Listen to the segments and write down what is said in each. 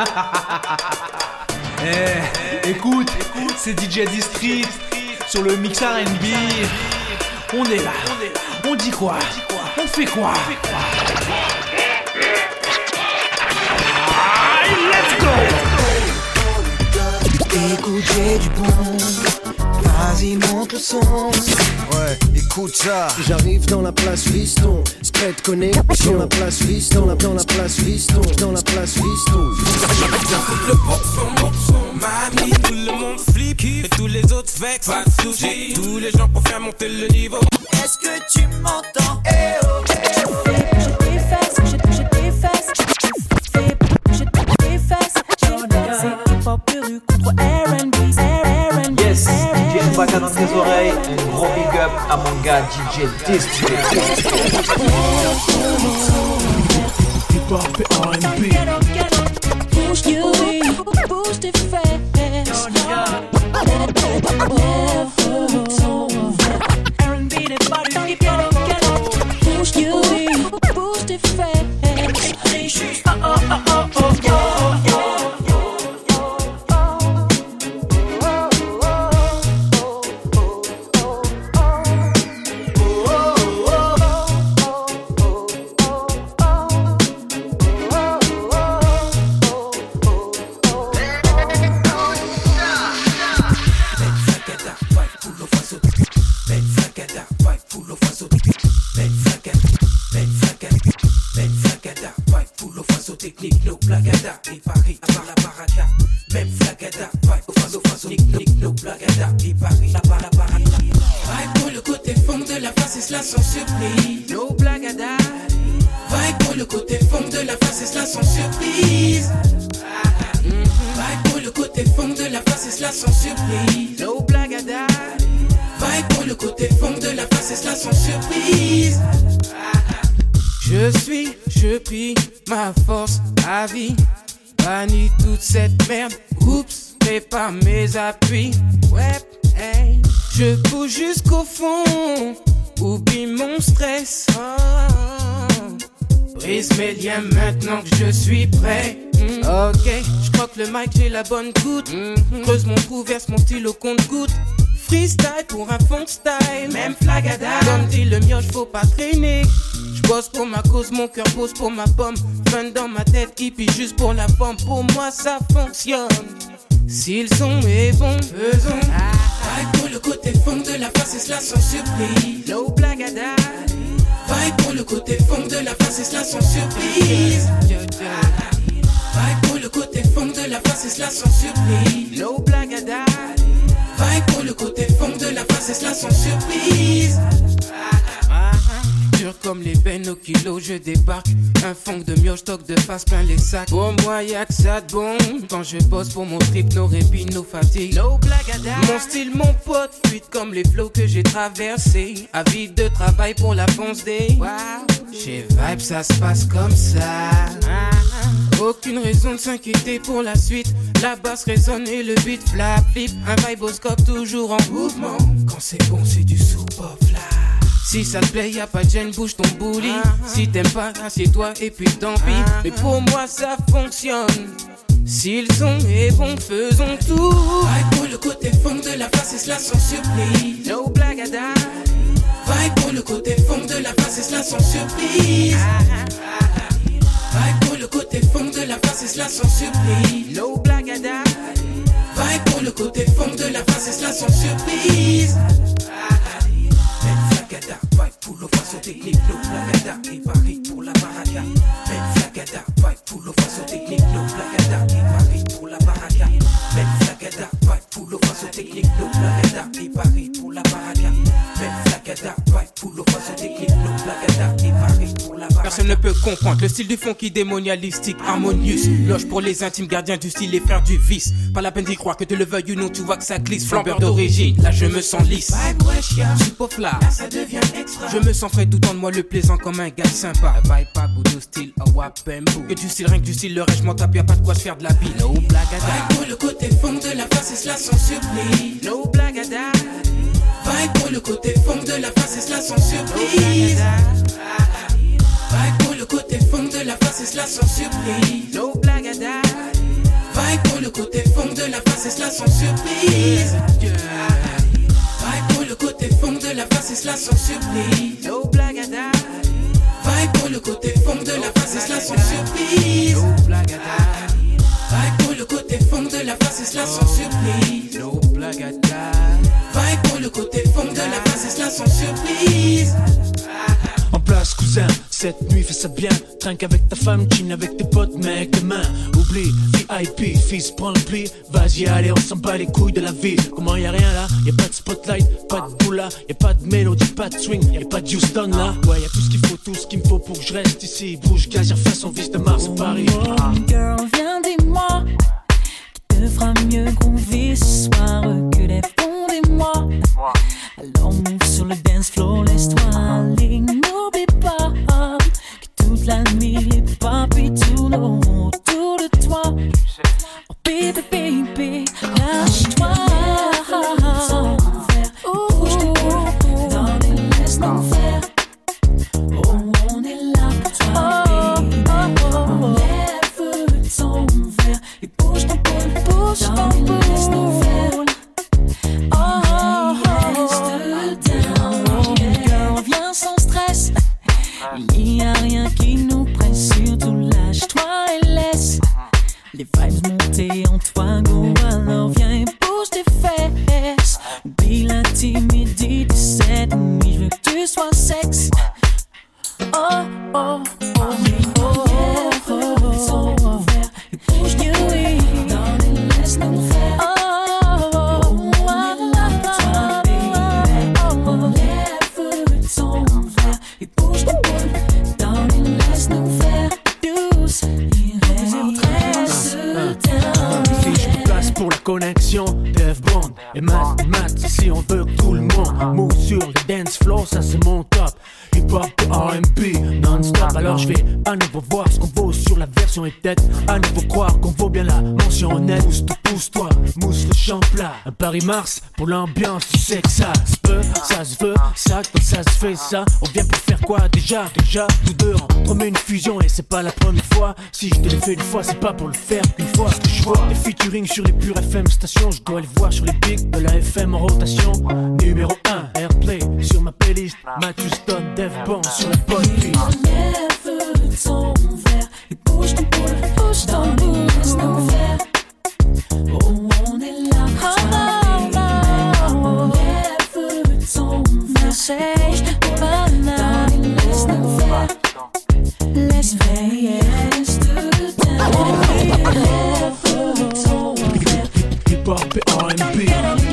Eh, écoute, c'est DJ District sur le mix R&B. On est là. On dit quoi? On fait quoi? Let's go Écoute, j'ai du bon. Vas-y, monte le son. Ouais, écoute ça. J'arrive dans la place Viston, spread connexion. Dans la place Viston, la- dans la place Viston, dans la place Viston. Le boxon, boxon, mamie, tout le monde flippe et tous les autres vex. Pas de soucis, tous les gens pour faire monter le niveau. Est-ce que tu m'entends? Eh oh. Big up à mon gars DJ District. Hip-hop et R&B. Oups, prépare mes appuis. Ouais, hey. Je bouge jusqu'au fond. Oublie mon stress. Oh. Brise mes liens maintenant que je suis prêt. Mm. Ok, je crois que le mic j'ai la bonne goutte. Creuse mon trou, verse mon stylo compte goutte. Freestyle pour un fond style, même flagada. Comme dit le mioche, faut pas traîner. Bosse pour ma cause, mon cœur pose pour ma pomme. Fun dans ma tête, hippie juste pour la forme. Pour moi, ça fonctionne. Si le son est bon, faisons. Vibe pour le côté fond de la face, et cela sans surprise. No blagada. Vibe pour le côté fond de la face, et cela sans surprise. Vibe pour le côté fond de la face, et cela sans surprise. No blagada. Vibe pour le côté fond de la face, et cela sans surprise. Dur comme les bennes au kilo, je débarque. Un fond de mioche, stock de face plein les sacs. Pour moi, y'a que ça de bon. Quand je bosse pour mon trip, nos répits, nos fatigues. No blagada. Mon style, mon pote, fuite comme les flots que j'ai traversés. Avide de travail pour la fonce des. Chez Vibe, ça se passe comme ça. Aucune raison de s'inquiéter pour la suite. La basse résonne et le beat flap flip. Un viboscope toujours en mouvement. Quand c'est bon, c'est du sous-pop là. Si ça te plaît, y a pas de gêne, bouge ton bouli. Si t'aimes pas, assieds-toi et puis tant pis. Mais pour moi, ça fonctionne. Si le son est bon, faisons tout. Vibe pour le côté fond de la face, et cela sans surprise. No blagada. Vibe pour le côté fond de la face, et cela sans surprise. Vibe pour le côté fond de la face, et cela sans surprise. No blagada. Vibe pour le côté fond de la face, et cela sans surprise. Vibe pour le façon technique, no blagada. Et Paris pour la baraka. Même flagada, vibe pour le façon technique, no blagada. Et Paris pour la baraka. Même flagada, vibe pour le façon technique, no blagada. Et Paris pour la baraka. Même flagada, vibe pour le façon technique, no blagada. Et Paris. Personne ne peut comprendre le style du funky démonialistique, harmonious. Loge pour les intimes gardiens du style et frères du vice. Pas la peine d'y croire que tu le veuilles ou non, tu vois que ça glisse. Flambeur d'origine, là je me sens lisse. Suis pas là, ça devient extra. Je me sens frais tout en de moi le plaisant comme un gars sympa. Vibe pas boudou style, wapembo. Que du style, rien que du style, le reste, je m'en tape, y'a pas de quoi se faire de la bille. No blagada. Vibe pour le côté fond de la face, et cela sans surprise. No blagada. Vibe pour le côté fond de la face, et cela sans surprise. Vibe le côté fond de la face, et cela sans surprise. No blagada. Vibe pour le côté fond de la face et cela sans surprise. Vibe pour le côté fond de la face et cela sans surprise. No blagada, Vibe pour le côté fond de la face et cela sans surprise. no blagada, Vibe pour le côté fond de la face et cela sans surprise. no blagada. Vibe pour le côté fond de la face et cela sans surprise. En place, cousin, cette nuit fais ça bien. Trinque avec ta femme, chine avec tes potes, mec, demain. Oublie, VIP, fils, prends le pli. Vas-y, allez, on s'en bat les couilles de la vie. Comment y a rien là? Y'a pas de spotlight, pas de boula, y'a pas de mélodie, pas de swing, y'a pas de Houston là? Ouais, y'a tout ce qu'il faut, tout ce qu'il me faut pour que je reste ici. Bouge, gazière, façon vis de Mars, Paris. Girl, viens dis-moi Qui te fera mieux groover ce soir que les Alors move sur le dance floor, laisse-toi aller N'oublie pas que toute la nuit les papis tournent autour de toi Oh baby, baby, lâche-toi nous faire Oh, on est là et bouge ton boule, bouge ton boule. Oh, Il n'y a rien qui nous presse, surtout lâche-toi et laisse les vibes monter en toi, go. Alors viens et tes fesses. La timidité cette nuit, veux que tu sois sexe. Oh, oh, oh, oh, oh, connexion. Dev Bond et Matt, Matt, si on veut que tout le monde move sur le dance floor, ça c'est mon top. Hip hop RB non-stop. Alors je vais à nouveau voir ce qu'on vaut sur la version et peut-être à nouveau croire qu'on vaut bien la mention honnête. Pousse-toi, pousse-toi, mousse le champ plat. Un Paris-Mars pour l'ambiance, tu sais que ça se peut, ça se veut, ça quand ça se fait ça. On vient pour faire quoi déjà? Déjà, tous deux on promet une fusion et c'est pas la première fois. Si je te l'ai fait une fois, c'est pas pour le faire qu'une fois. Je vois, des featuring sur les pures FM stations, je dois les voir sur les pics de la FM en rotation. Numéro 1, Airplay sur ma playlist. Matthew Stone, Dev Bond sur la bonne piste. Lève ton verre et bouge ton bouge faire. Oh, on est là ton verre, down. Lève ton verre, Hip hop et RB.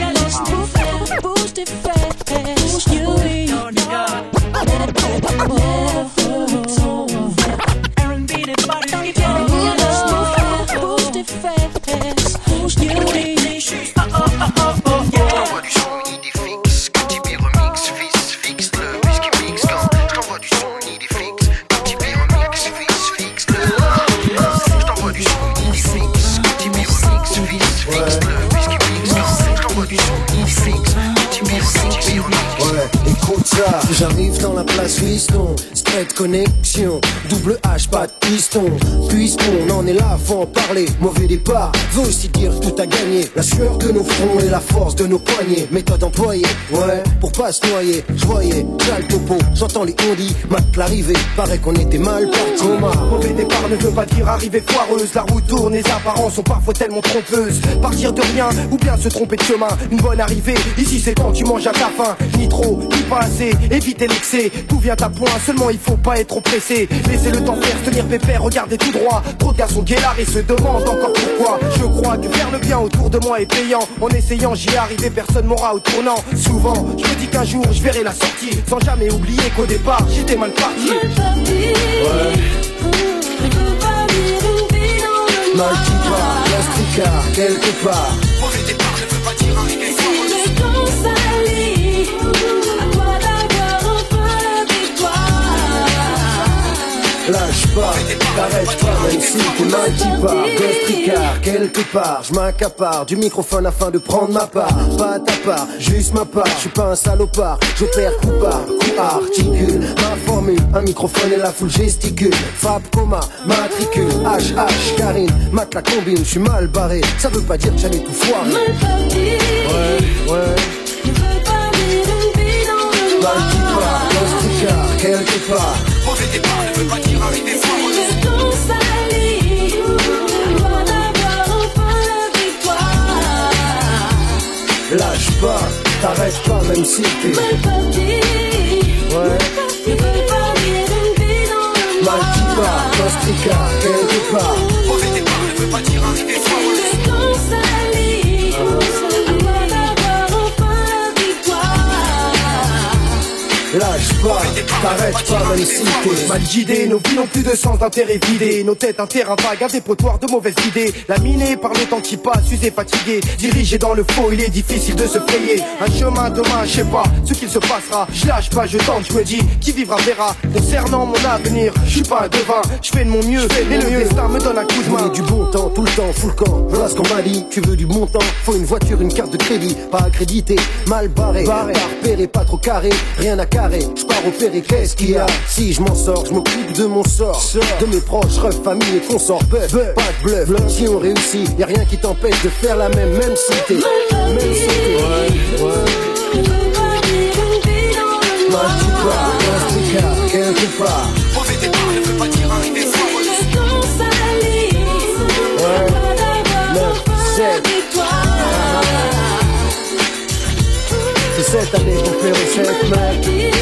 J'arrive dans la place Fiston, straight connexion, double H, pas de piston. Puisqu'on en est là, faut en parler. Mauvais départ, veut aussi dire tout à gagner. La sueur de nos fronts et la force de nos poignets. Méthode employée, ouais, pour pas se noyer. Je voyais, déjà le topo, j'entends les ondis. Mat l'arrivée, paraît qu'on était mal parti. Mauvais départ ne veut pas dire arrivée foireuse. La route tourne, les apparences sont parfois tellement trompeuses. Partir de rien ou bien se tromper de chemin. Une bonne arrivée, ici c'est quand tu manges à ta faim. Ni trop, ni pas assez, éviter l'excès. Tout vient à point, seulement il faut pas être trop pressé. Laissez le temps faire, tenir pépère, regardez tout droit. Trop de garçons guélards et se demandent encore pourquoi. Je crois que faire le bien autour de moi est payant. En essayant, j'y arrivé, personne m'aura au tournant. Souvent, je me dis qu'un jour je verrai la sortie. Sans jamais oublier qu'au départ, j'étais mal parti. Mal qui part, l'Astrica, quelque part. Mauvais départ ne veut pas dire arriver Lâche pas, t'arrêtes pas même si t'es mal dit pas. Ghost Ricard, quelque part, je m'accapare Du microphone afin de prendre ma part. Pas ta part, juste ma part Je suis pas un salopard, je perds coup par coup articule. Ma formule, un microphone et la foule gesticule. Fab, coma, matricule. HH, Karine, mat la combine, je suis mal barré. Ça veut pas dire que j'allais tout foirer. Ouais, ouais Je veux pas vivre une vie dans le noir. Quelque part Ne veut pas dire arriver. Avant d'avoir enfin la victoire. Lâche pas, t'arrêtes pas même si t'es Mal parti. Ouais Je veux pas quelque part Mauvais départ ne veut dire arriver. Lâche pas, t'arrêtes pas même si t'es Mal guidés, nos vies n'ont plus de sens d'intérêt vidé. Nos têtes un terrain vague, un dépotoir de mauvaises idées. Laminé par le temps qui passe, usé, fatigué. Dirigé dans le faux, il est difficile de se frayer. Un chemin demain, je sais pas ce qu'il se passera. Je lâche pas, je tente, je me dis, qui vivra verra. Concernant mon avenir, je suis pas un devin. Je fais de mon mieux, et le destin me donne un coup de main. Du bon temps, tout le temps, full camp. Voilà ce qu'on m'a dit. Tu veux du bon temps, faut une voiture, une carte de crédit. Pas accrédité, mal barré, pas repéré, pas trop carré. Rien à carré, je pars opérer, qu'est-ce qu'il y a? Si je m'en sors, je m'occupe de mon sort. De mes proches, ref, famille et consorts. Bœuf, pas de bluff. Si on réussit, y a rien qui t'empêche de faire la même, même si t'es. Même si t'es. Ouais, ouais. Quelque part. Mauvais départ ne veut pas dire arriver. C'est cette année qu'on fait cette mec.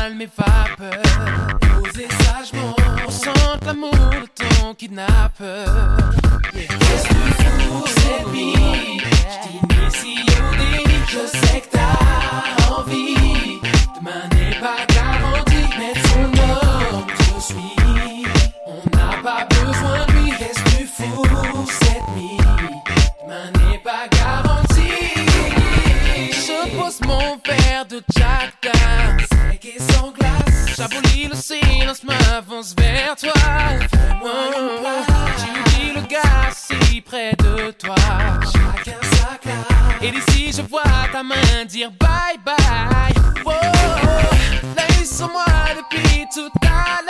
Inhales mes vapeurs. Poser sagement. On sent l'amour de ton kidnappeur. Qu'est-ce que tu fous, cette vie? J't'initie au délit. Je sais que t'as silence, m'avance vers toi. Oh, dis le gars si près de toi. Et d'ici, je vois ta main dire bye bye. Oh, l'œil sur moi depuis tout à l'heure.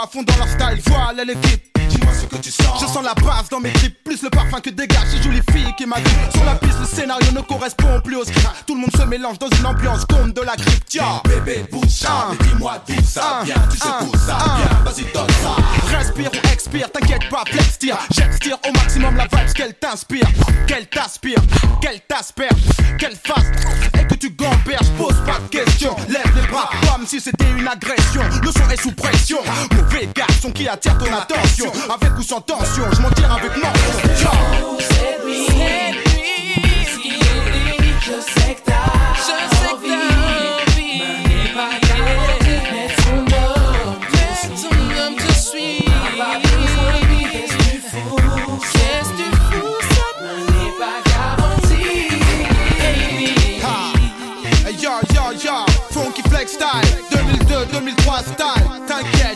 Renoir fond dans leur style, voilà l'équipe. Dis-moi ce que tu sens. Je sens la base dans mes tripes, plus le parfum que dégage ces jolies filles qui m'agrippent. Sur la piste, le scénario ne correspond plus au script. Tout le monde se mélange dans une ambiance comme de la grippe. Tiens, Bébé, bouge dis-moi d'où ça vient. Tu secoues ça bien, vas-y, donne ça. Respire ou expire, t'inquiète pas, flex tire. J'extire au maximum la vibe qu'elle t'inspire, qu'elle t'aspire, qu'elle t'asperge, qu'elle fasse. Et que tu gamberges, pose pas de questions. Lève si c'était une agression. Le son est sous pression. Mauvais garçon qui attire ton attention. Avec ou sans tension, je m'en tire avec mention.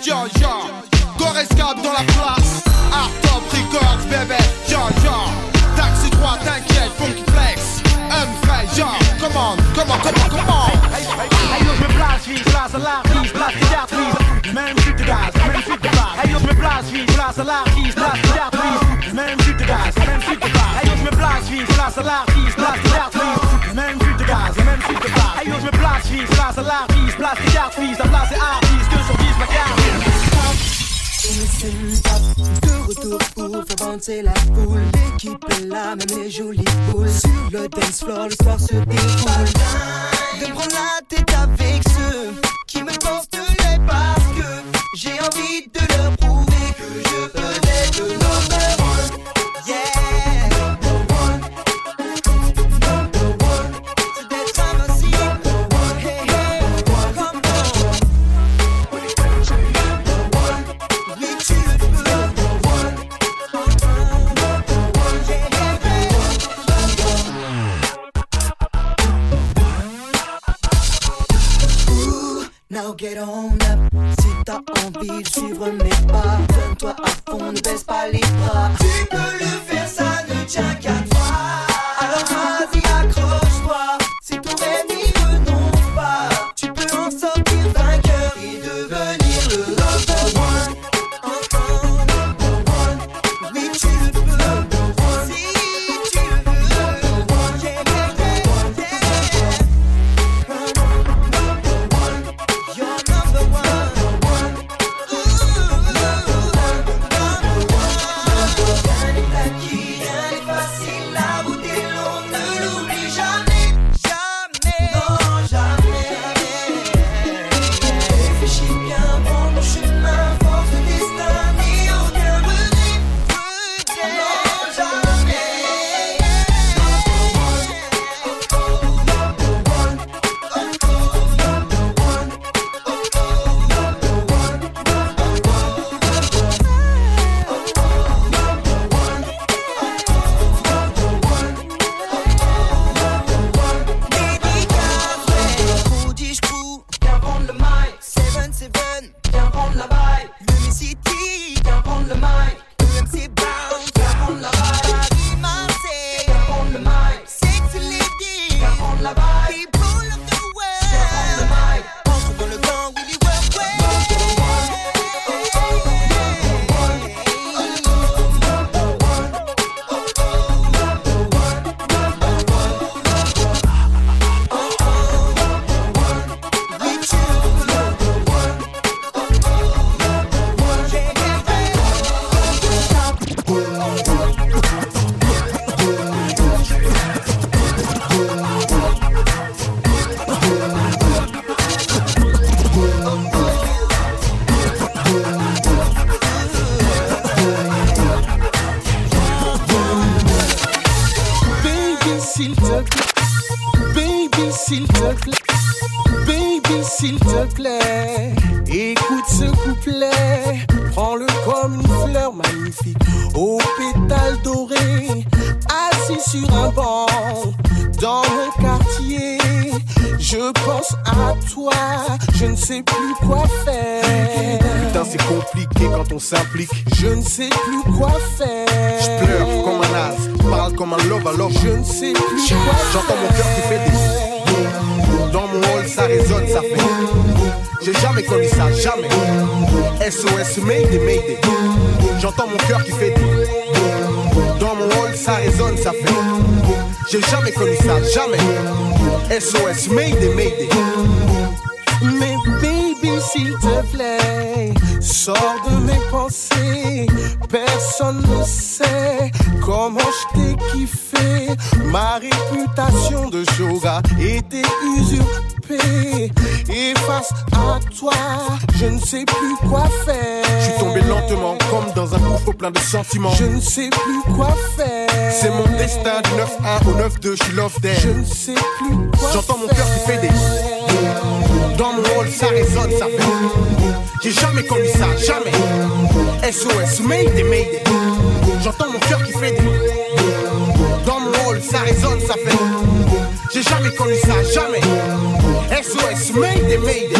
Yo, yo. Dans la place, Art Top Records, bébé, yo, yo. Taxi 3, t'inquiète, Funky Flex, frais, yo. Commande, commande, commande, commande. Hey, już me blasfii, blaza larkis, blaza dartlis Même chute de gaz, même chute de base Hey, już me blasfii, blaza larkis, blaza dartlis Même chute de gaz, même chute de base Hey, już me blasfii, blaza larkis, blaza dartlis Même chute de gaz, même chute de base Hey, już me blasfii, blaza larkis, blaza dartlis La place avancer la foule. L'équipe est là, même les jolies boules Sur le dance floor, le soir se déroule. De prendre la tête avec ceux Qui me portent les parce que J'ai envie de leur suivre mes pas Donne-toi à fond, ne baisse pas les bras comment je t'ai kiffé. Ma réputation de yoga était usurpée. Et face à toi, je ne sais plus quoi faire. Je suis tombé lentement, comme dans un gouffre plein de sentiments. Je ne sais plus quoi faire. C'est mon destin du 9-1 au 9-2, je suis love there. Je ne sais plus quoi J'entends mon cœur qui fait des. Dans mon hall, ça résonne, ça fait. J'ai jamais connu ça, jamais. SOS, Mayday, Mayday. J'entends mon cœur qui fait des. Dans mon hall, ça résonne, ça fait. J'ai jamais connu ça, jamais. SOS, Mayday, Mayday.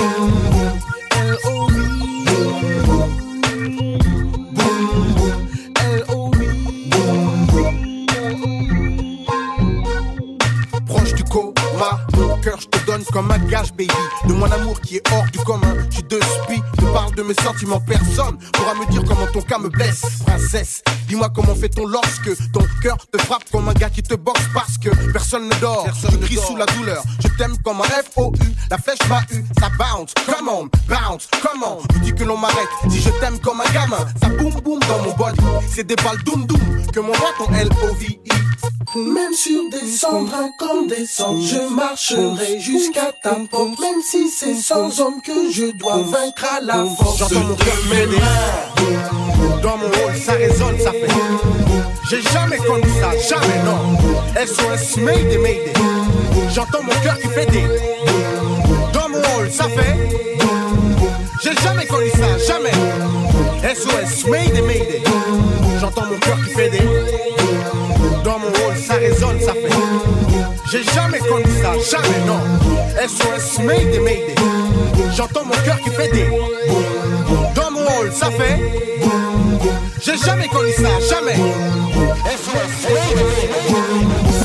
Comme un gage baby. De mon amour qui est hors du commun. Je suis de spi, te parle de mes sentiments. Personne pourra me dire comment ton cas me blesse. Princesse, dis-moi comment fait-on lorsque Ton cœur te frappe comme un gars qui te boxe Parce que personne ne dort, je crie sous la douleur. Je t'aime comme un F-O-U, la flèche m'a eu Ça bounce, come on, bounce, come on. Je dis que l'on m'arrête, si je t'aime comme un gamin. Ça boum boum dans mon bol C'est des balles doum doum que m'envoie ton L-O-V-I Même sur des cendres incandescentes, je marcherai jusqu'à Même si c'est sans homme que je dois vaincre à la force. J'entends mon cœur m'aider. Dans mon hall, ça résonne, ça fait. J'ai jamais connu ça, jamais non. SOS, Mayday, Mayday. J'entends mon cœur qui fait des. Dans mon hall, ça fait. J'ai jamais connu ça, jamais. SOS, Mayday, Mayday. J'entends mon cœur qui fait des. Dans mon hall, ça résonne, ça fait. J'ai jamais connu ça, jamais non. SOS, Mayday, Mayday. J'entends mon cœur qui fait des. Dans mon hall, ça fait. J'ai jamais connu ça, jamais. SOS, Mayday, Mayday.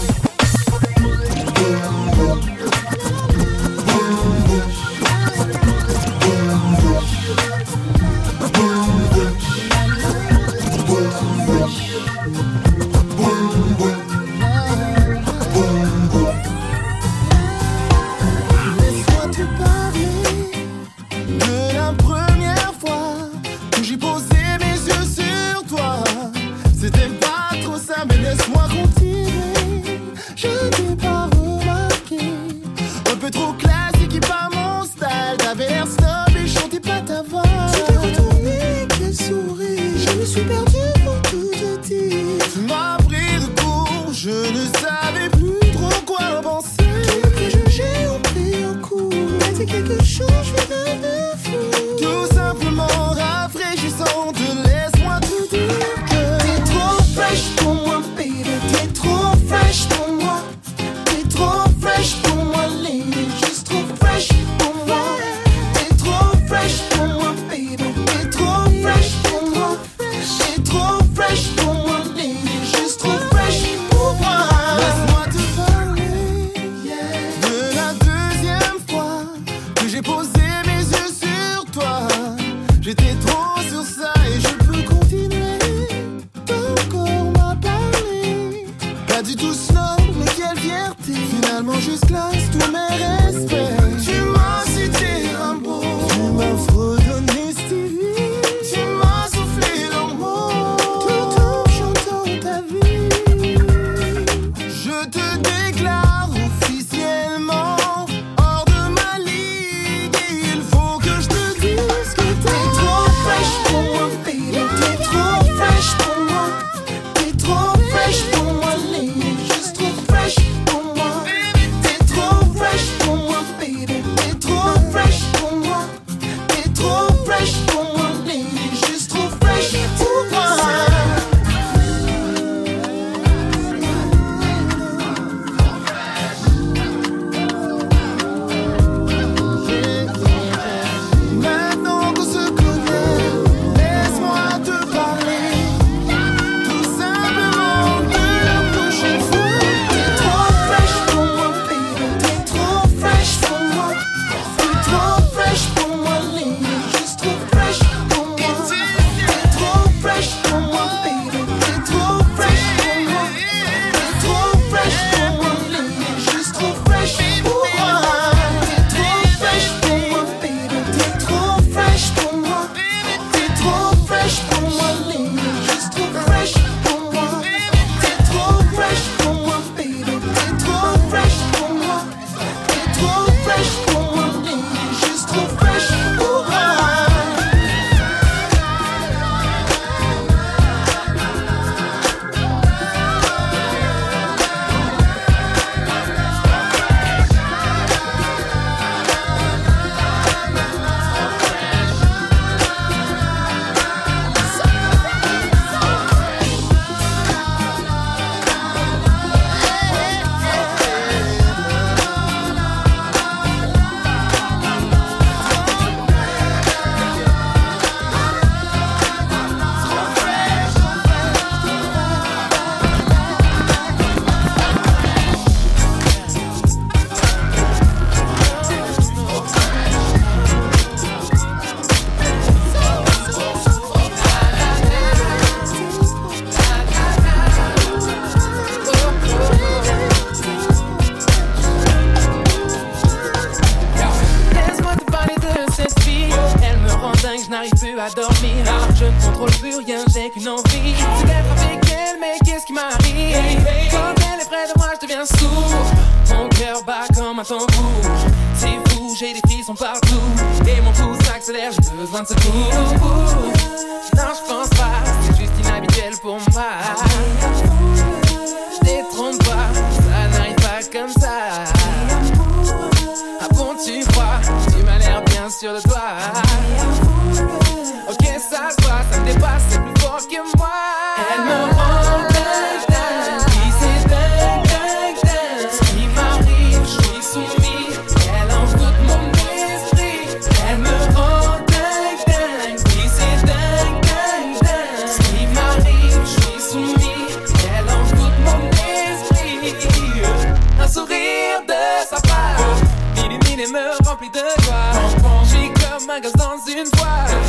Me remplit de joie. Je suis comme un gosse dans une voie.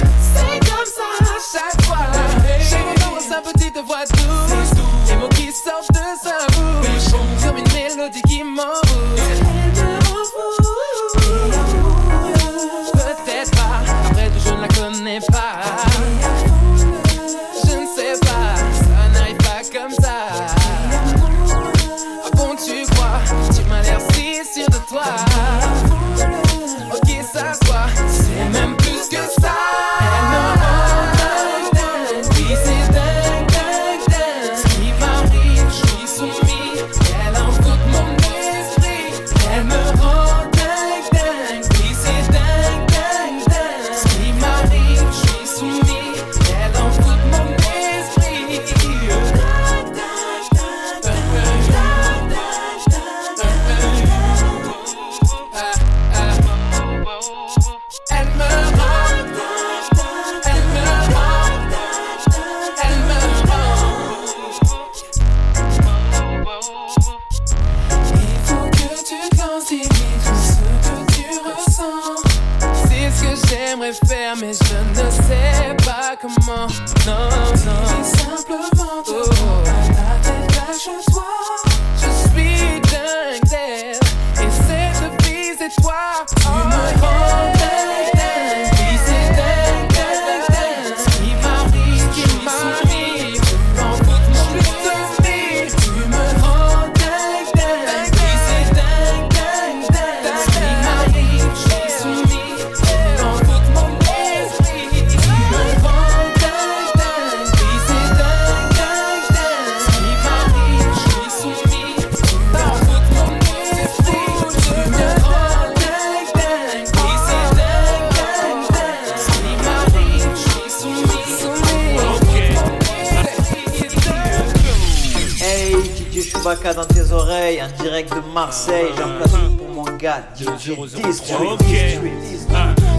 Ok.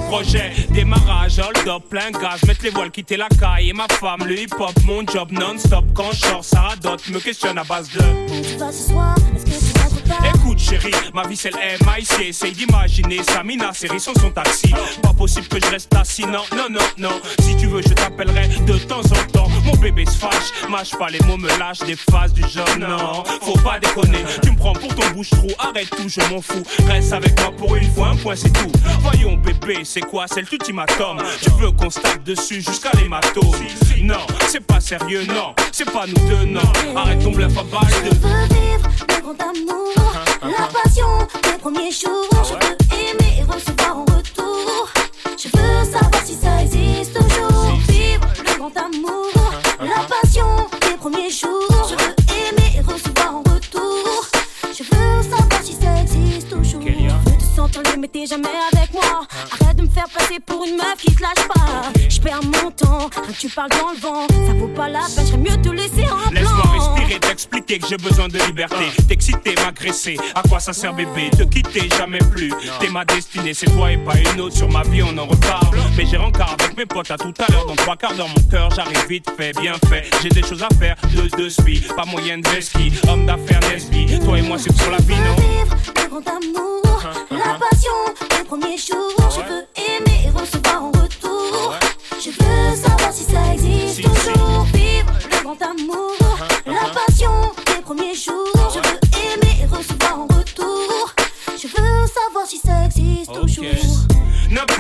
Projet, démarrage, hold up, plein gaz, mettre les voiles, quitter la caille et ma femme, le hip hop, mon job non-stop. Quand je sors, ça radote, me questionne à base de. Est-ce que Écoute chérie, ma vie c'est MIC Essaye d'imaginer Samina, série sans son taxi. Pas possible que je reste assis, non, non, non, non. Si tu veux je t'appellerai de temps en temps. Mon bébé se fâche, mâche pas les mots, me lâche des phases du genre Non, faut pas déconner, tu me prends pour ton bouche-trou. Arrête tout, je m'en fous, reste avec moi pour une fois, un point c'est tout. Voyons bébé, c'est quoi, c'est l'ultimatum Tu veux qu'on tape dessus jusqu'à l'hématome. Non, c'est pas sérieux, non, c'est pas nous deux, non. Arrête ton bluff à balle de... Je veux vivre la passion des premiers jours. Je veux aimer et recevoir en retour. Je veux savoir si ça existe toujours. Vivre le grand amour, la passion des premiers jours. Je veux aimer et recevoir en retour. Je veux savoir si ça existe toujours. Je veux te sentir mais t'es jamais avec moi. Arrête de me faire passer pour une meuf qui te lâche pas. Temps, quand tu parles dans le vent. Ça vaut pas la peine, j'aimerais mieux te laisser en plan. Laisse-moi respirer, t'expliquer que j'ai besoin de liberté. T'exciter, m'agresser, à quoi ça sert bébé Te quitter, jamais plus? T'es ma destinée, c'est toi et pas une autre. Sur ma vie, on en reparle. Mais j'ai rencard avec mes potes à tout à l'heure. Dans trois quarts d'heure, mon cœur, j'arrive vite fait, bien fait. J'ai des choses à faire, deux, deux spi. Pas moyen de ski, homme d'affaires, lesbi. Toi et moi, c'est pour la vie, non? Vivre le grand amour, la passion des premiers jours. Je veux aimer et recevoir en. Je veux savoir si ça existe toujours. Vivre le grand amour, la passion des premiers jours.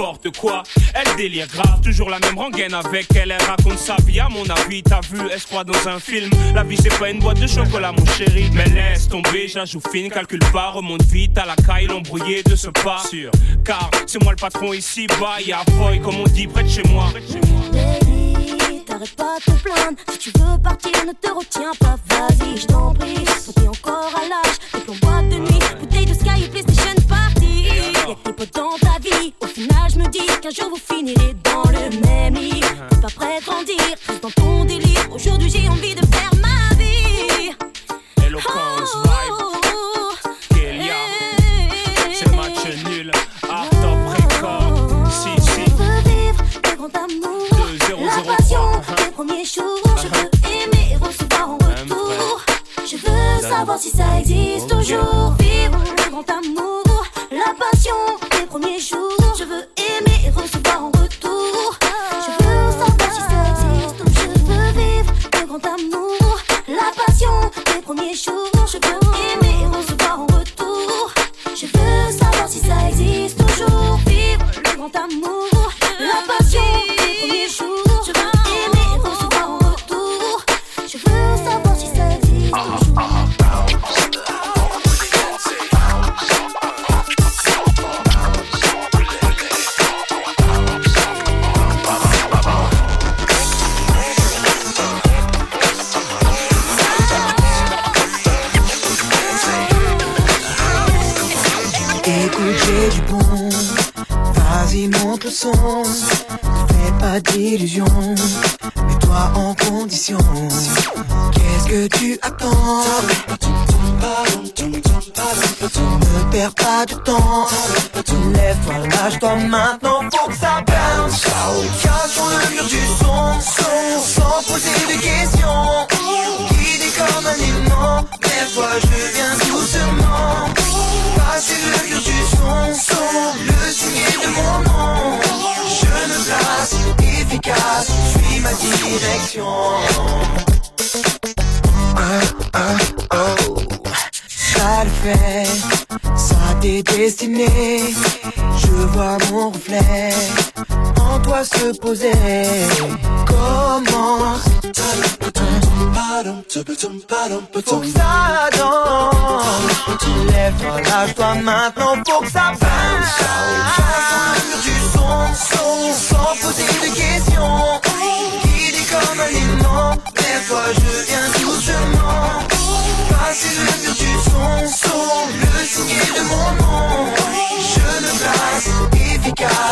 N'importe quoi. Elle délire grave, toujours la même rengaine avec elle. Elle raconte sa vie, à mon avis, t'as vu, elle se croit dans un film. La vie c'est pas une boîte de chocolat, mon chéri. Mais laisse tomber, j'ajoute fine, calcule pas, remonte vite à la caille, l'embrouillé de ce pas. Sûr, car c'est moi le patron ici, bas, y'a Foy, comme on dit, près de chez moi. Baby, t'arrêtes pas de te plaindre. Si tu veux partir, ne te retiens pas. Vas-y, je t'en prie. On t'es encore à l'âge. Et qu'on boîte de nuit, bouteille de Sky et PlayStation Party. Y'a que tes potes dans ta vie. Au final, je me dis qu'un jour vous finirez dans le même lit. T'es pas prêt à grandir, reste dans ton délire. Aujourd'hui, j'ai envie de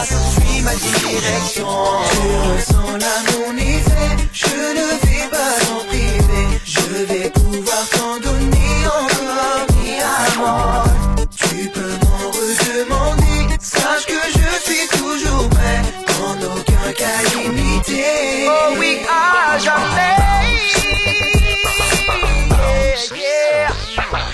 efficace Suis ma direction Tu ressens Je ne vais pas en priver Je vais pouvoir t'en donner encore mi amour Tu peux m'en redemander Sache que je suis toujours prêt En aucun cas limité Oh oui, à jamais Yeah, yeah.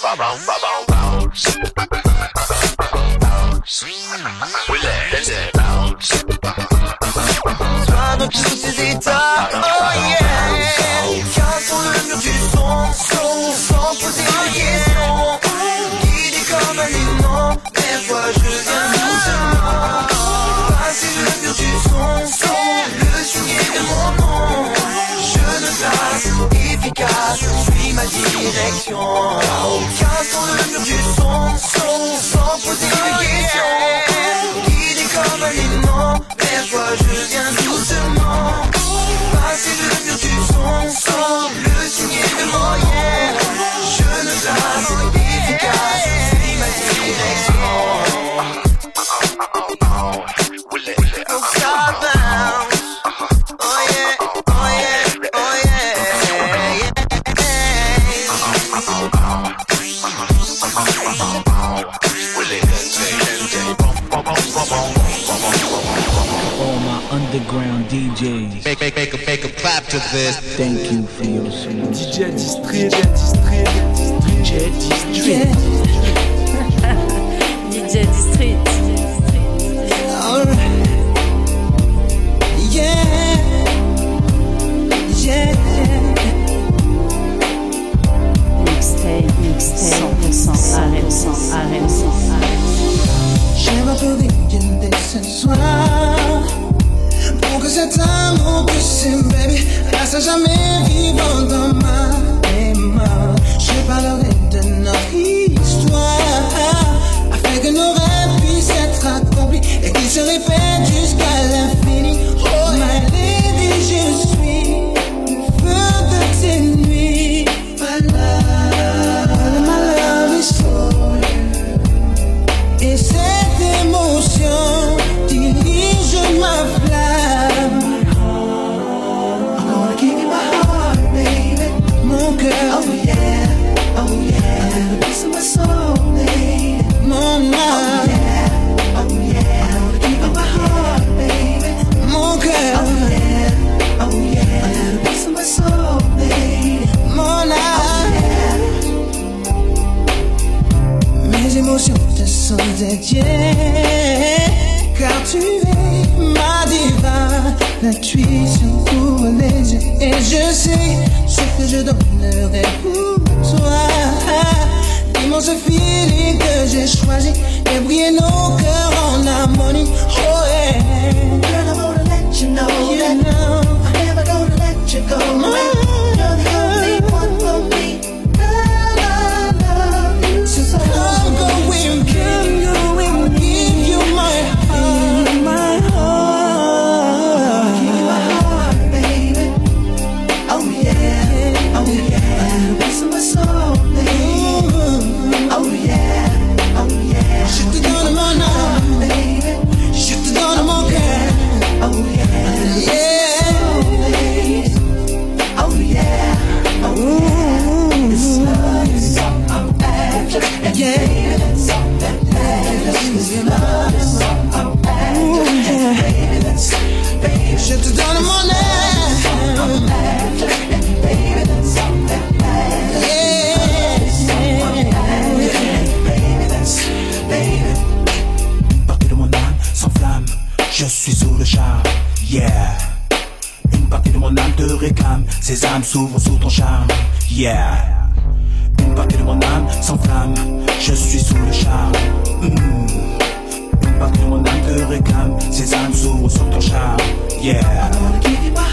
Sois Super. Direction. Cassons le mur du son, son Sans poser de questions Guidé comme un aimant Lève-toi, je viens to this. Thank you for your support. DJ District, DJ District. DJ ça jamais vivant dans yeah.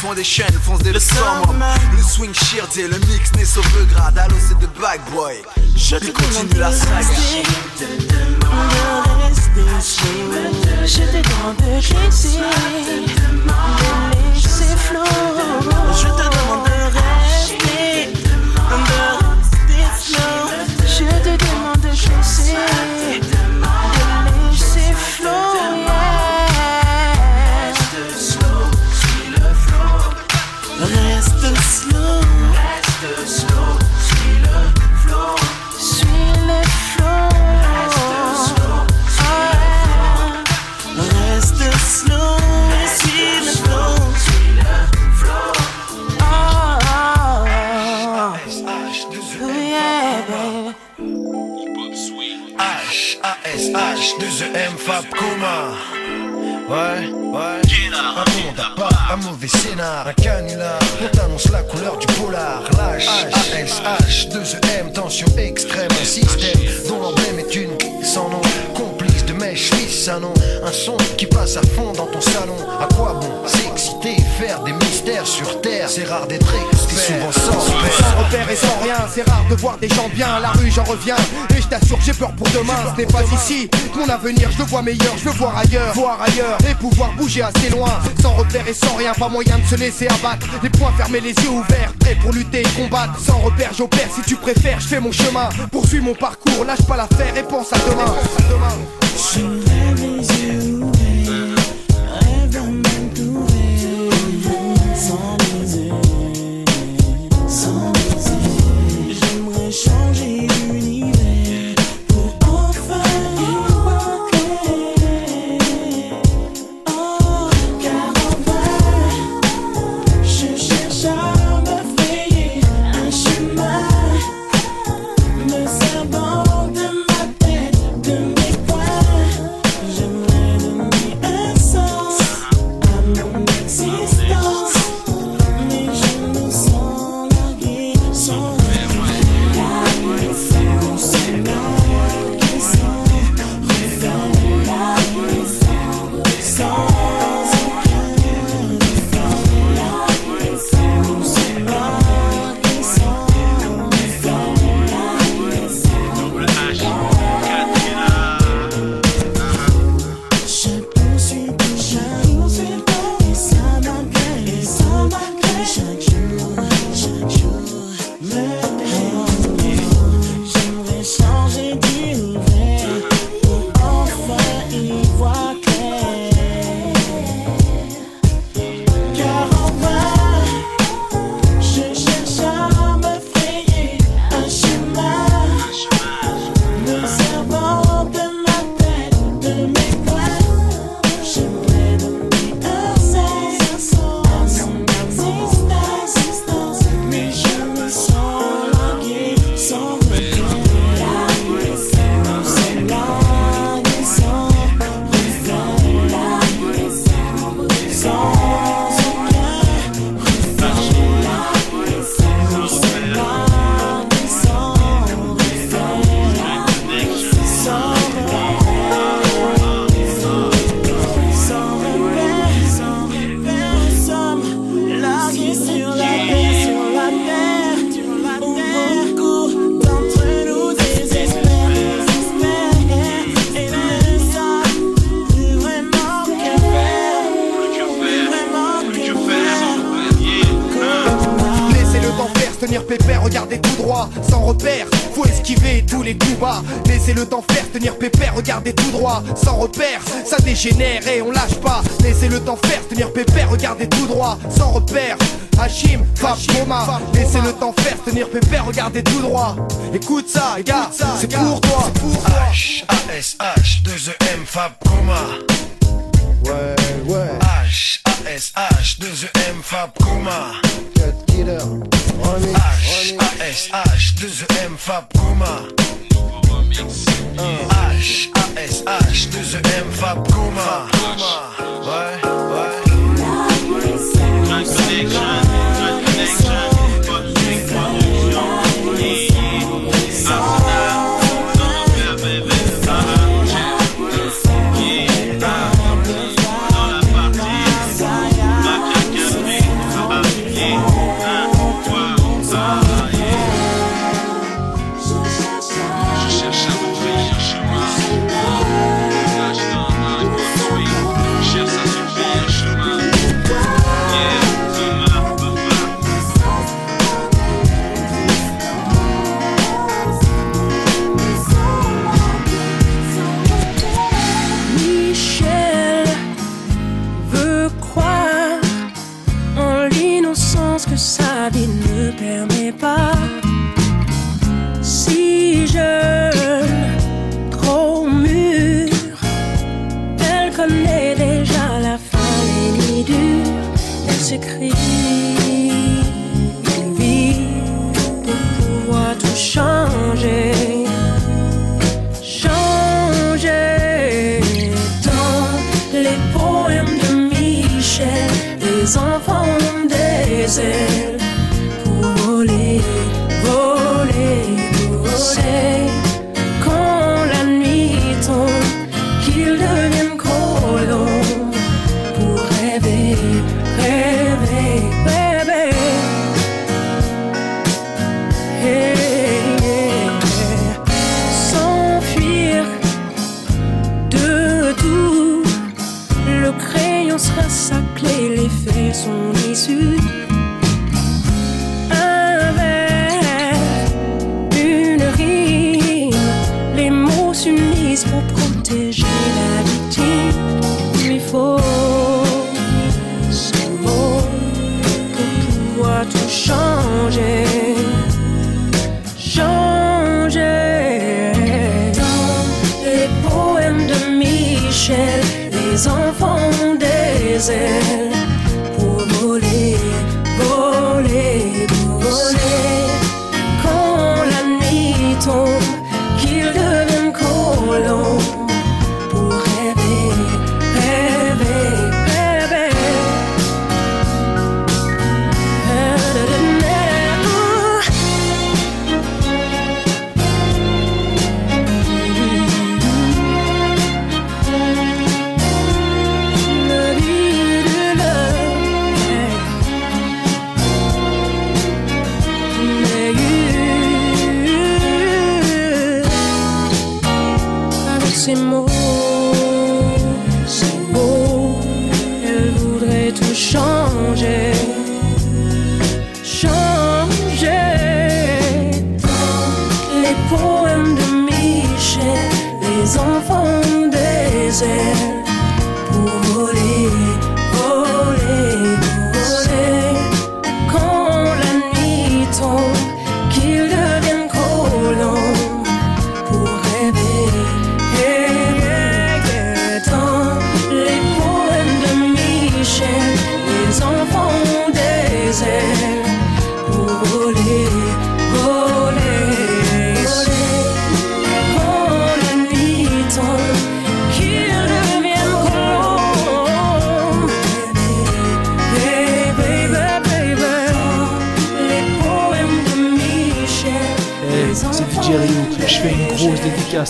font des chaînes, fonce dès le sombre. Le swing sheer dès le mix né sauf le grade. Allo, c'est de bag boy. Je te continue la saga. Je te demande de rester chez moi. Je te demande de laisser. De laisser. Je te demande de rester. Fab Coma. Ouais, ouais. Un monde à part, un mauvais scénar, un canular. On t'annonce la couleur du polar. Lâche, ASH, 2 em tension extrême. Un système dont l'emblème est une sans nom sèche, lisse, un un son qui passe à fond dans ton salon. À quoi bon s'exciter, faire des mystères sur terre? C'est rare d'être expert, souvent sans repère. Sans repère et sans rien, c'est rare de voir des gens bien. La rue, j'en reviens, et je t'assure, j'ai peur pour demain. Ce n'est pas ici mon avenir, je le vois meilleur, je veux voir ailleurs, voir ailleurs et pouvoir bouger assez loin. Sans repère et sans rien, pas moyen de se laisser abattre. Les poings fermés, les yeux ouverts, prêt pour lutter et combattre. Sans repère, j'opère si tu préfères, je fais mon chemin. Poursuis mon parcours, lâche pas l'affaire et pense à demain. Pense à demain. you let me do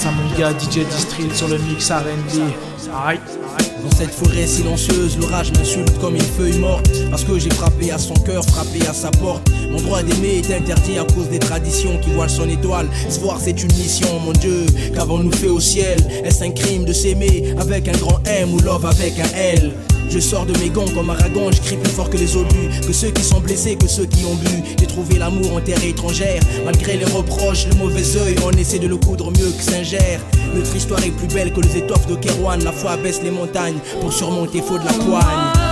grosse dédicace à mon gars DJ District sur le mix R&B. Aïe. Dans cette forêt silencieuse, l'orage m'insulte comme une feuille morte. Parce que j'ai frappé à son cœur, frappé à sa porte. Mon droit d'aimer est interdit à cause des traditions qui voilent son étoile. Se voir, c'est une mission, mon Dieu. Qu'avons-nous fait au ciel? Est-ce un crime de s'aimer avec un grand M ou love avec un L? Je sors de mes gants comme Aragon, je crie plus fort que les obus, que ceux qui sont blessés, que ceux qui ont bu. J'ai trouvé l'amour en terre étrangère, malgré les reproches, le mauvais œil, on essaie de le coudre mieux que Saint-Gère. Notre histoire est plus belle que les étoffes de Kérouan, la foi baisse les montagnes pour surmonter faut de la poigne.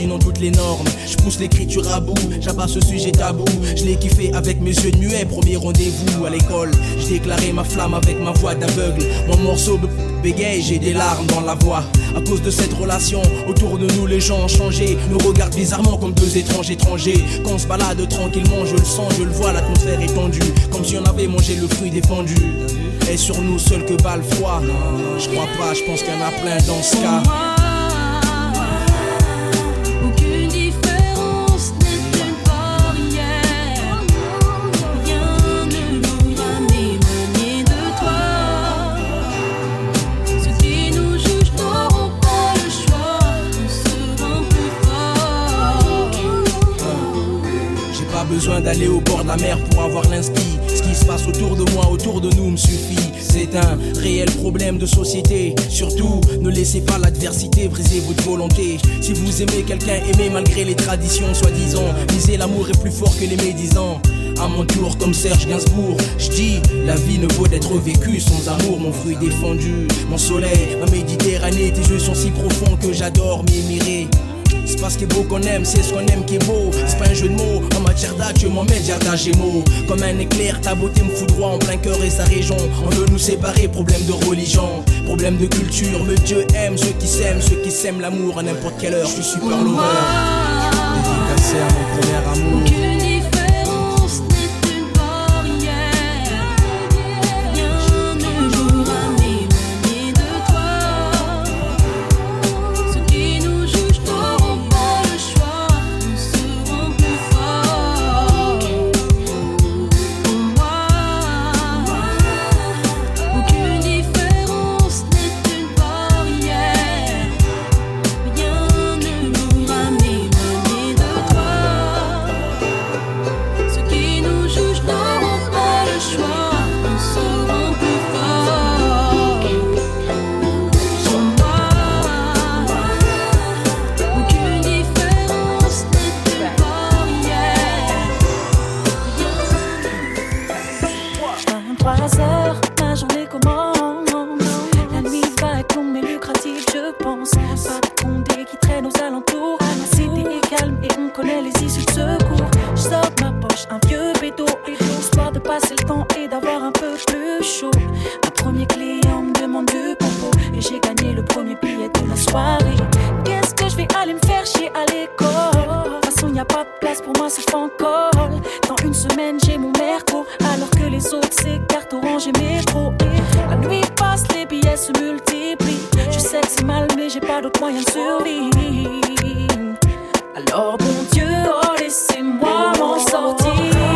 Piétinant toutes les normes. Je pousse l'écriture à bout, j'abats ce sujet tabou. Je l'ai kiffé avec mes yeux de muet, premier rendez-vous à l'école. J'ai déclaré ma flamme avec ma voix d'aveugle. Mon morceau bégaye, j'ai des larmes dans la voix. À cause de cette relation, autour de nous les gens ont changé. Nous regardent bizarrement comme deux étranges étrangers. Quand on se balade tranquillement, je le sens, je le vois, l'atmosphère est tendue. Comme si on avait mangé le fruit défendu. Et sur nous seul que bat le froid. Je crois pas, je pense qu'il y en a plein dans ce cas. De société. Surtout, ne laissez pas l'adversité briser votre volonté. Si vous aimez quelqu'un, aimez malgré les traditions soi-disant. Lisez l'amour est plus fort que les médisants. À mon tour, comme Serge Gainsbourg, je dis la vie ne vaut d'être vécue sans amour. Mon fruit défendu, mon soleil, ma Méditerranée. Tes yeux sont si profonds que j'adore m'émirer. C'est pas ce qui est beau qu'on aime, c'est ce qu'on aime qui est beau. C'est pas un jeu de mots, en matière d'âge, tu m'en mets à gémeaux. Comme un éclair, ta beauté me foudroie en plein cœur et sa région. On veut nous séparer, problème de religion, problème de culture. Le Dieu aime ceux qui s'aiment, ceux qui s'aiment l'amour à n'importe quelle heure. Je suis super. Dédicacé à mon premier amour. Une semaine, j'ai mon merco, alors que les autres s'écartent orange et métro. La nuit passe, les billets se multiplient. Je sais que c'est mal, mais j'ai pas d'autre moyen de survivre. Alors, bon Dieu, oh, laissez-moi m'en sortir.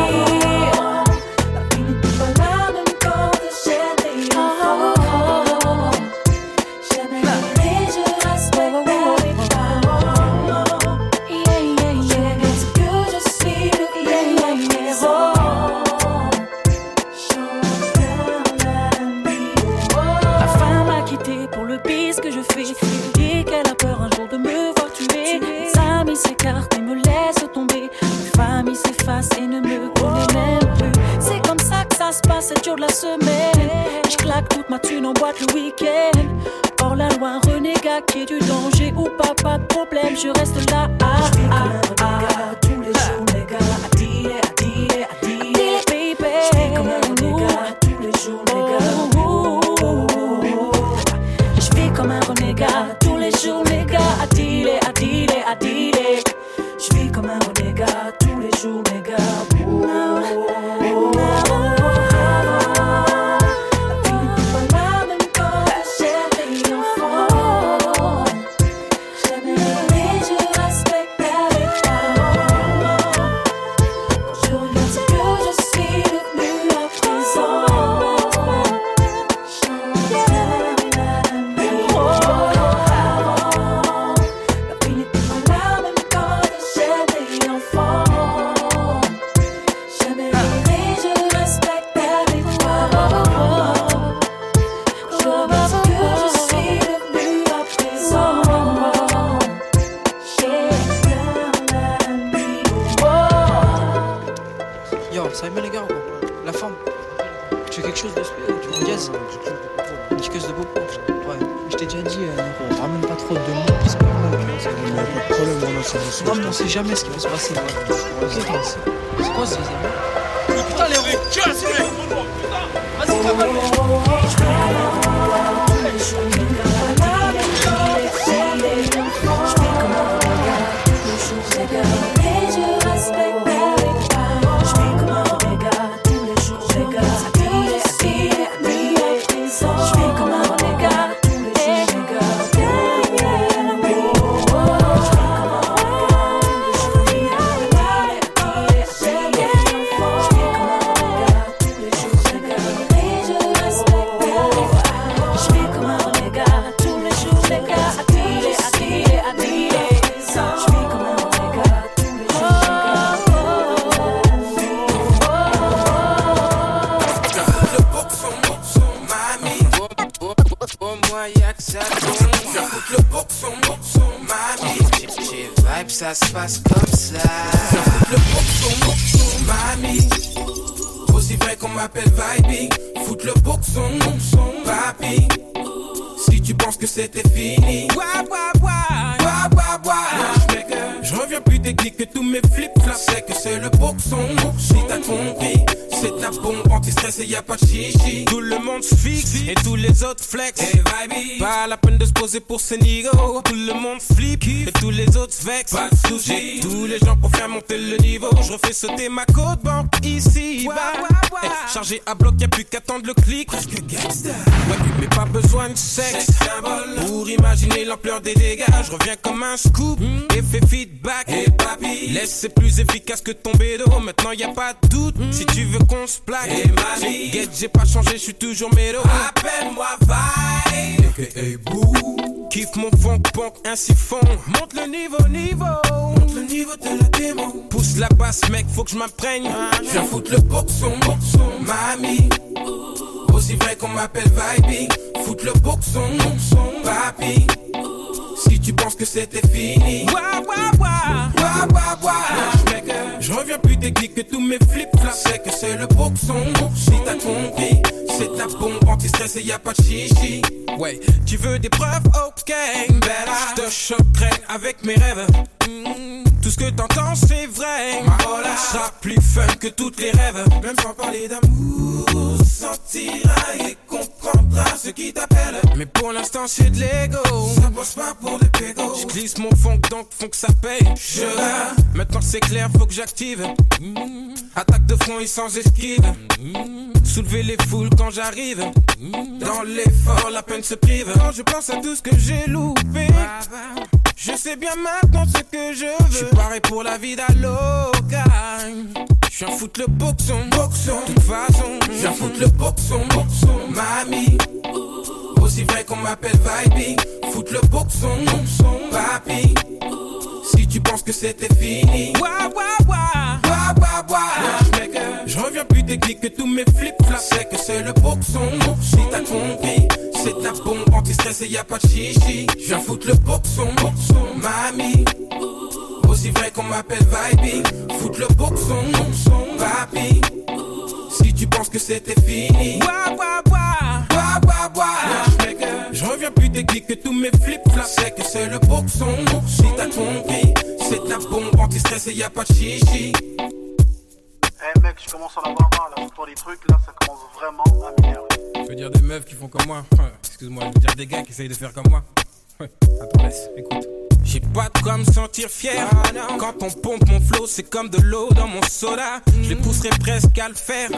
Poser pour ces nigos. Tout le monde flip et tous les autres vex. Pas de soucis. Tous les gens pour faire monter le niveau. Je refais sauter ma côte banque ici. Bah. Eh, chargé à bloc, y'a plus qu'à attendre le clic. Presque gangsta. Ouais, mais pas besoin de sexe. Pour imaginer l'ampleur des dégâts. Je reviens comme un scoop. Effet feedback. Et papi. Laisse, c'est plus efficace que ton bédo. Maintenant y a pas de doute. Si tu veux qu'on se plaque. Get, j'ai pas changé, je suis toujours médo. Appelle-moi Vibe. Boo. Mon funk punk ainsi fond. Monte le niveau, niveau. Monte le niveau de la démo. Pousse la basse, mec, faut que je. Je viens foutre le boxon, boxon, mamie. Aussi vrai qu'on m'appelle Vibey. Foutre le boxon, boxon, papi. Si tu penses que c'était fini. Wa, wa, wa. Wa, wa, wa. Je reviens plus technique que tous mes flip-flops. C'est que c'est le boxon. Si t'as compris, c'est ta bombe anti-stress et y a pas de chichi. Ouais, tu veux des preuves, ok. Je te choquerai avec mes rêves. Mm, Tout ce que t'entends, c'est vrai. Ma hola sera plus fun que toutes les rêves. Même sans parler d'amour, sentira et comprendre écoutera ce qui t'appelle. Mais pour l'instant c'est de l'ego. Ça bosse pas pour des pégos. Je glisse mon fond donc font que ça paye. Je Maintenant c'est clair, faut que j'active. Attaque de front et sans esquive. Soulever les foules quand j'arrive. Dans l'effort, la peine se prive. Quand je pense à tout ce que j'ai loupé. Je sais bien maintenant ce que je veux. Je suis paré pour la vie d'Aloca. Je viens foutre le boxon. Boxon. De toute façon, Je viens foutre le boxon, boxon, mamie. Aussi vrai qu'on m'appelle Vibe, foutre le boxon, boxon, papi. Si tu penses que c'était fini, Wah, wah, wah. Je reviens plus technique que tous mes flips flops. c'est que c'est le boxon. Si t'as compris, c'est ta bombe anti-stress et y a pas de chichi. Je viens foutre le boxon, boxon, mamie. Aussi vrai qu'on m'appelle Vibe, foutre le boxon, boxon, papi. Si tu penses que c'était fini, Je reviens plus technique que tous mes flips flops. c'est que c'est le boxon. Si t'as compris, c'est ta bombe anti-stress et y a pas de chichi. Eh mec, je commence à en avoir marre là, pour les trucs là, ça commence vraiment à m'énerver. Je veux dire des meufs qui font comme moi. Excuse-moi, je veux dire des gars qui essayent de faire comme moi. Ouais, Attends, laisse, écoute. J'ai pas de quoi me sentir fier. Quand on pompe mon flow, c'est comme de l'eau dans mon soda. Je les pousserai presque à le faire.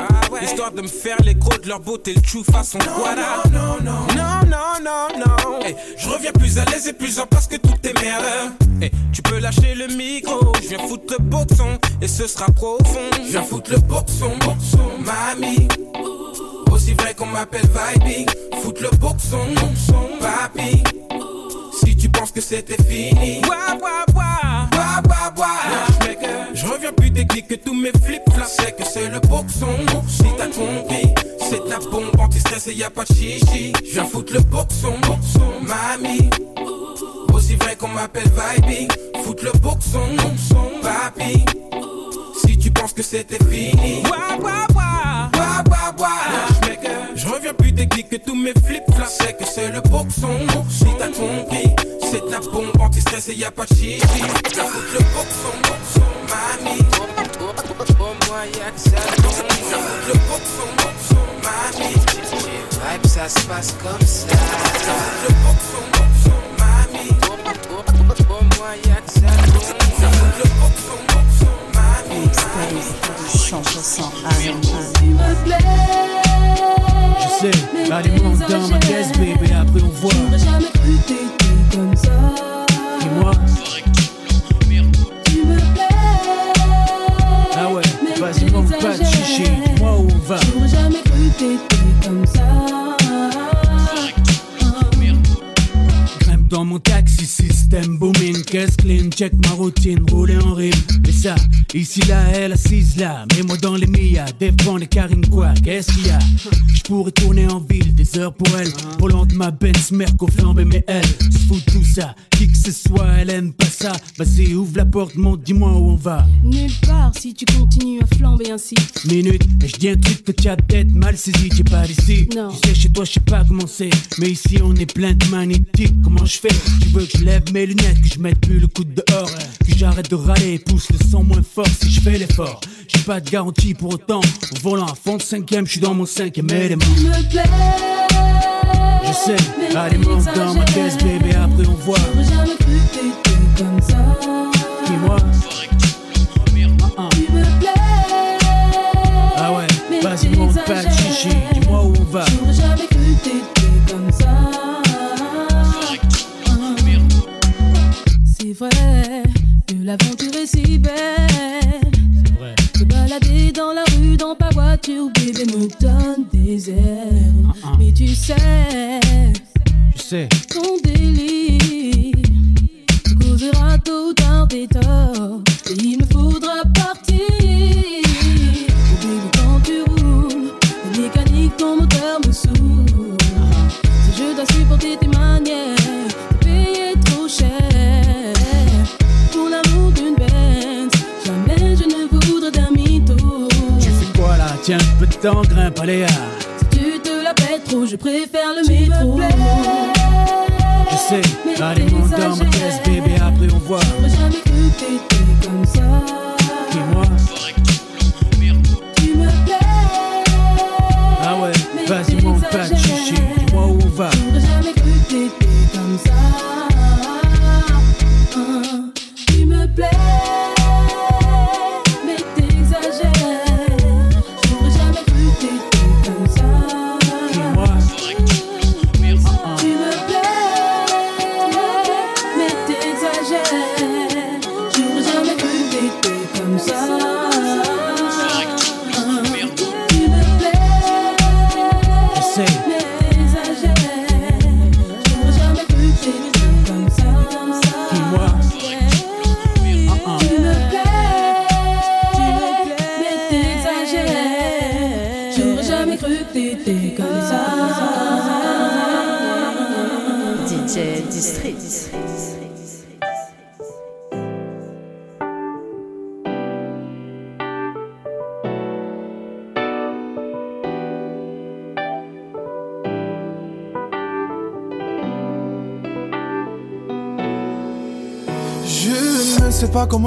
Histoire de me faire les gros de leur beauté, le chou façon Guada. Non, non, Non, non, non, non. Hey, je reviens plus à l'aise et plus en place que tout est merde. Hey, tu peux lâcher le micro, je viens foutre le boxon et ce sera profond. Je viens foutre le boxon, boxon, mamie. Aussi vrai qu'on m'appelle Vibe, foutre le boxon, boxon, papi. Penses que c'était fini, Je reviens plus technique que tous mes flips flops. c'est que c'est le boxon. Si t'as compris, c'est ta bombe anti-stress et y a pas de chichi. Je viens foutre le boxon, boxon, mamie. Aussi vrai qu'on m'appelle Vibe, foutre le boxon, boxon, papi. Si tu penses que c'était fini, anti-stress et y a pas de chichi. Viens foutre le boxon, mamie. Au moins y'a que ça viens foutre le boxon, mamie. Vibe, ça se passe comme ça. Viens foutre le boxon, mamie. Au moins y'a que ça viens foutre le boxon, mamie. 100% R&B. Je sais, allez monte dans ma caisse, bébé, après on voit. J'aurais jamais cru t'étais comme ça? Check ma routine, rouler en rime. Mais ça, ici là, elle assise là, mets-moi dans les Mia, défends les carines quoi, qu'est-ce qu'il y a? Je pourrais tourner en ville, des heures pour elle, volant de ma Benz, Merco flambé, mais elle se fout tout ça, ce soit, elle aime pas ça. Vas-y, ouvre la porte, monte, dis-moi où on va. Nulle part si tu continues à flamber ainsi. Minute, et je dis un truc que tu as peut-être mal saisi, t'es pas d'ici. Non. Tu sais, chez toi, je sais pas comment c'est. Mais ici, on est plein de magnétiques. Comment je fais? Tu veux que je lève mes lunettes, que je mette plus le coude dehors, que j'arrête de râler pousse le son moins fort si je fais l'effort. J'ai pas de garantie pour autant. Au volant à fond de cinquième, je suis dans mon cinquième élément. Tu me plais. Je sais, allez, monte dans ma caisse, bébé, après on voit. J'aurais jamais cru t'étais comme ça. Dis-moi. Ah, Tu me plais. ah ouais, vas-y, monte pas de chichi, dis-moi où on va. J'aurais jamais cru t'étais comme ça. C'est vrai que l'aventure est si belle. Dans la rue, dans ta voiture, bébé me donne des ailes. Mais tu sais, Je sais. ton délit te causera tôt ou tard des torts. Et il me faudra partir. Oh bébé, quand tu roules, la mécanique, ton moteur me saoule. Si je dois supporter tes temps, grimpe, allez, ah. Si tu te la pètes trop, je préfère le métro. Je sais, allez, monte dans ma caisse, bébé, après on voit. J'aurais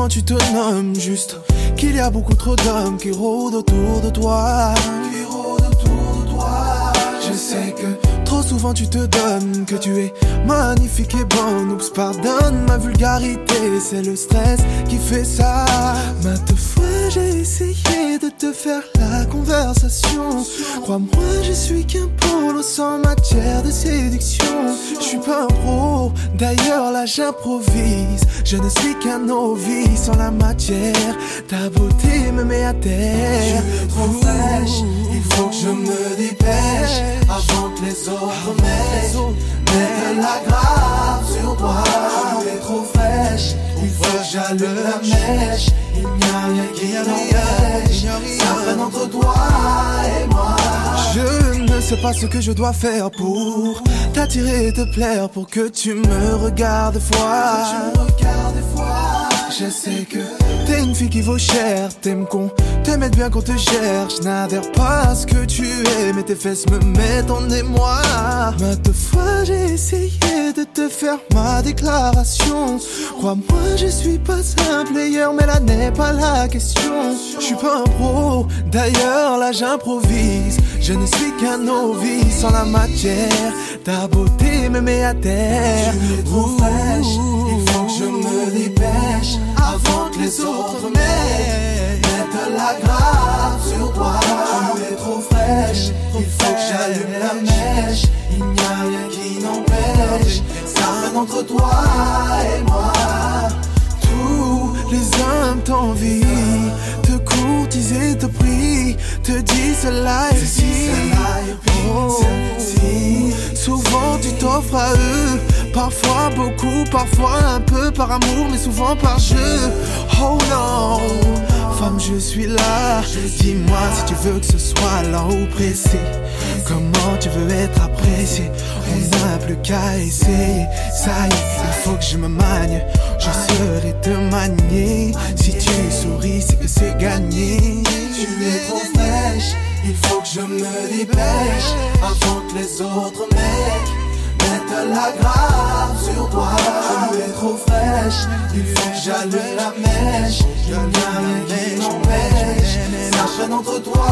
tu te nommes, juste qu'il y a beaucoup trop d'hommes qui rôdent autour de toi. Qui rôdent autour de toi. Je sais que trop souvent tu te donnes, que tu es magnifique et bonne. Oups, pardonne ma vulgarité, c'est le stress qui fait ça. Maintes fois j'ai essayé de te faire la conversation. Crois-moi, je suis qu'un polo sans matière de séduction. Je suis pas un pro, d'ailleurs là j'improvise. Je ne suis qu'un novice en la matière. Ta beauté me met à terre. Fraîche, il faut que je me dépêche avant que les autres mecs mettent la grave sur toi. Tu es trop fraîche, il faut que j'allume la mèche. Il n'y a rien qui n'empêche, ça freine entre toi et moi. Je ne sais pas ce que je dois faire pour t'attirer et te plaire, pour que tu me regardes fois. Je sais que t'es une fille qui vaut cher, t'aimes qu'on te mette bien qu'on te gère. Je n'adhère pas à ce que tu es, mais tes fesses me mettent en émoi. Maintes fois j'ai essayé de te faire ma déclaration. Crois-moi, je suis pas un player, mais là n'est pas la question. Je suis pas un pro, d'ailleurs là j'improvise. Je ne suis qu'un novice en la matière. Ta beauté me met à terre. Tu es trop fraîche, il faut que je me dépêche avant que les autres mecs mettent la grave sur toi. Tu es trop fraîche, il faut que j'allume la mèche. Il n'y a rien qui n'empêche, ça entre toi et moi. Les hommes t'envient, te courtiser, te prient, te disent cela et si. Oh, Souvent tu t'offres à eux, parfois beaucoup, parfois un peu par amour, mais souvent par jeu. Oh non, femme, je suis là. Dis-moi si tu veux que ce soit lent ou pressé. Comment tu veux être apprécié? On n'a plus qu'à essayer. Ça y est, il faut que je me magne. Je saurai te manier. Si tu souris, c'est que c'est gagné. Tu es trop fraîche, il faut que je me dépêche avant que les autres mecs mettent la grave sur toi. Tu es trop fraîche, il faut que j'allume la mèche. A rien qui n'empêche, ça entre toi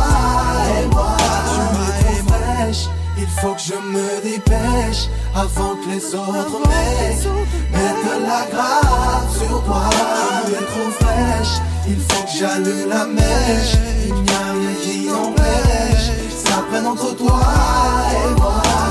et moi. Tu es trop fraîche. Il faut que je me dépêche avant que les autres mecs mettent la grave sur toi. Tu es trop fraîche, il faut que j'allume la mèche. Il n'y a rien qui n'empêche, ça prenne entre toi et moi.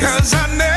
'Cause I never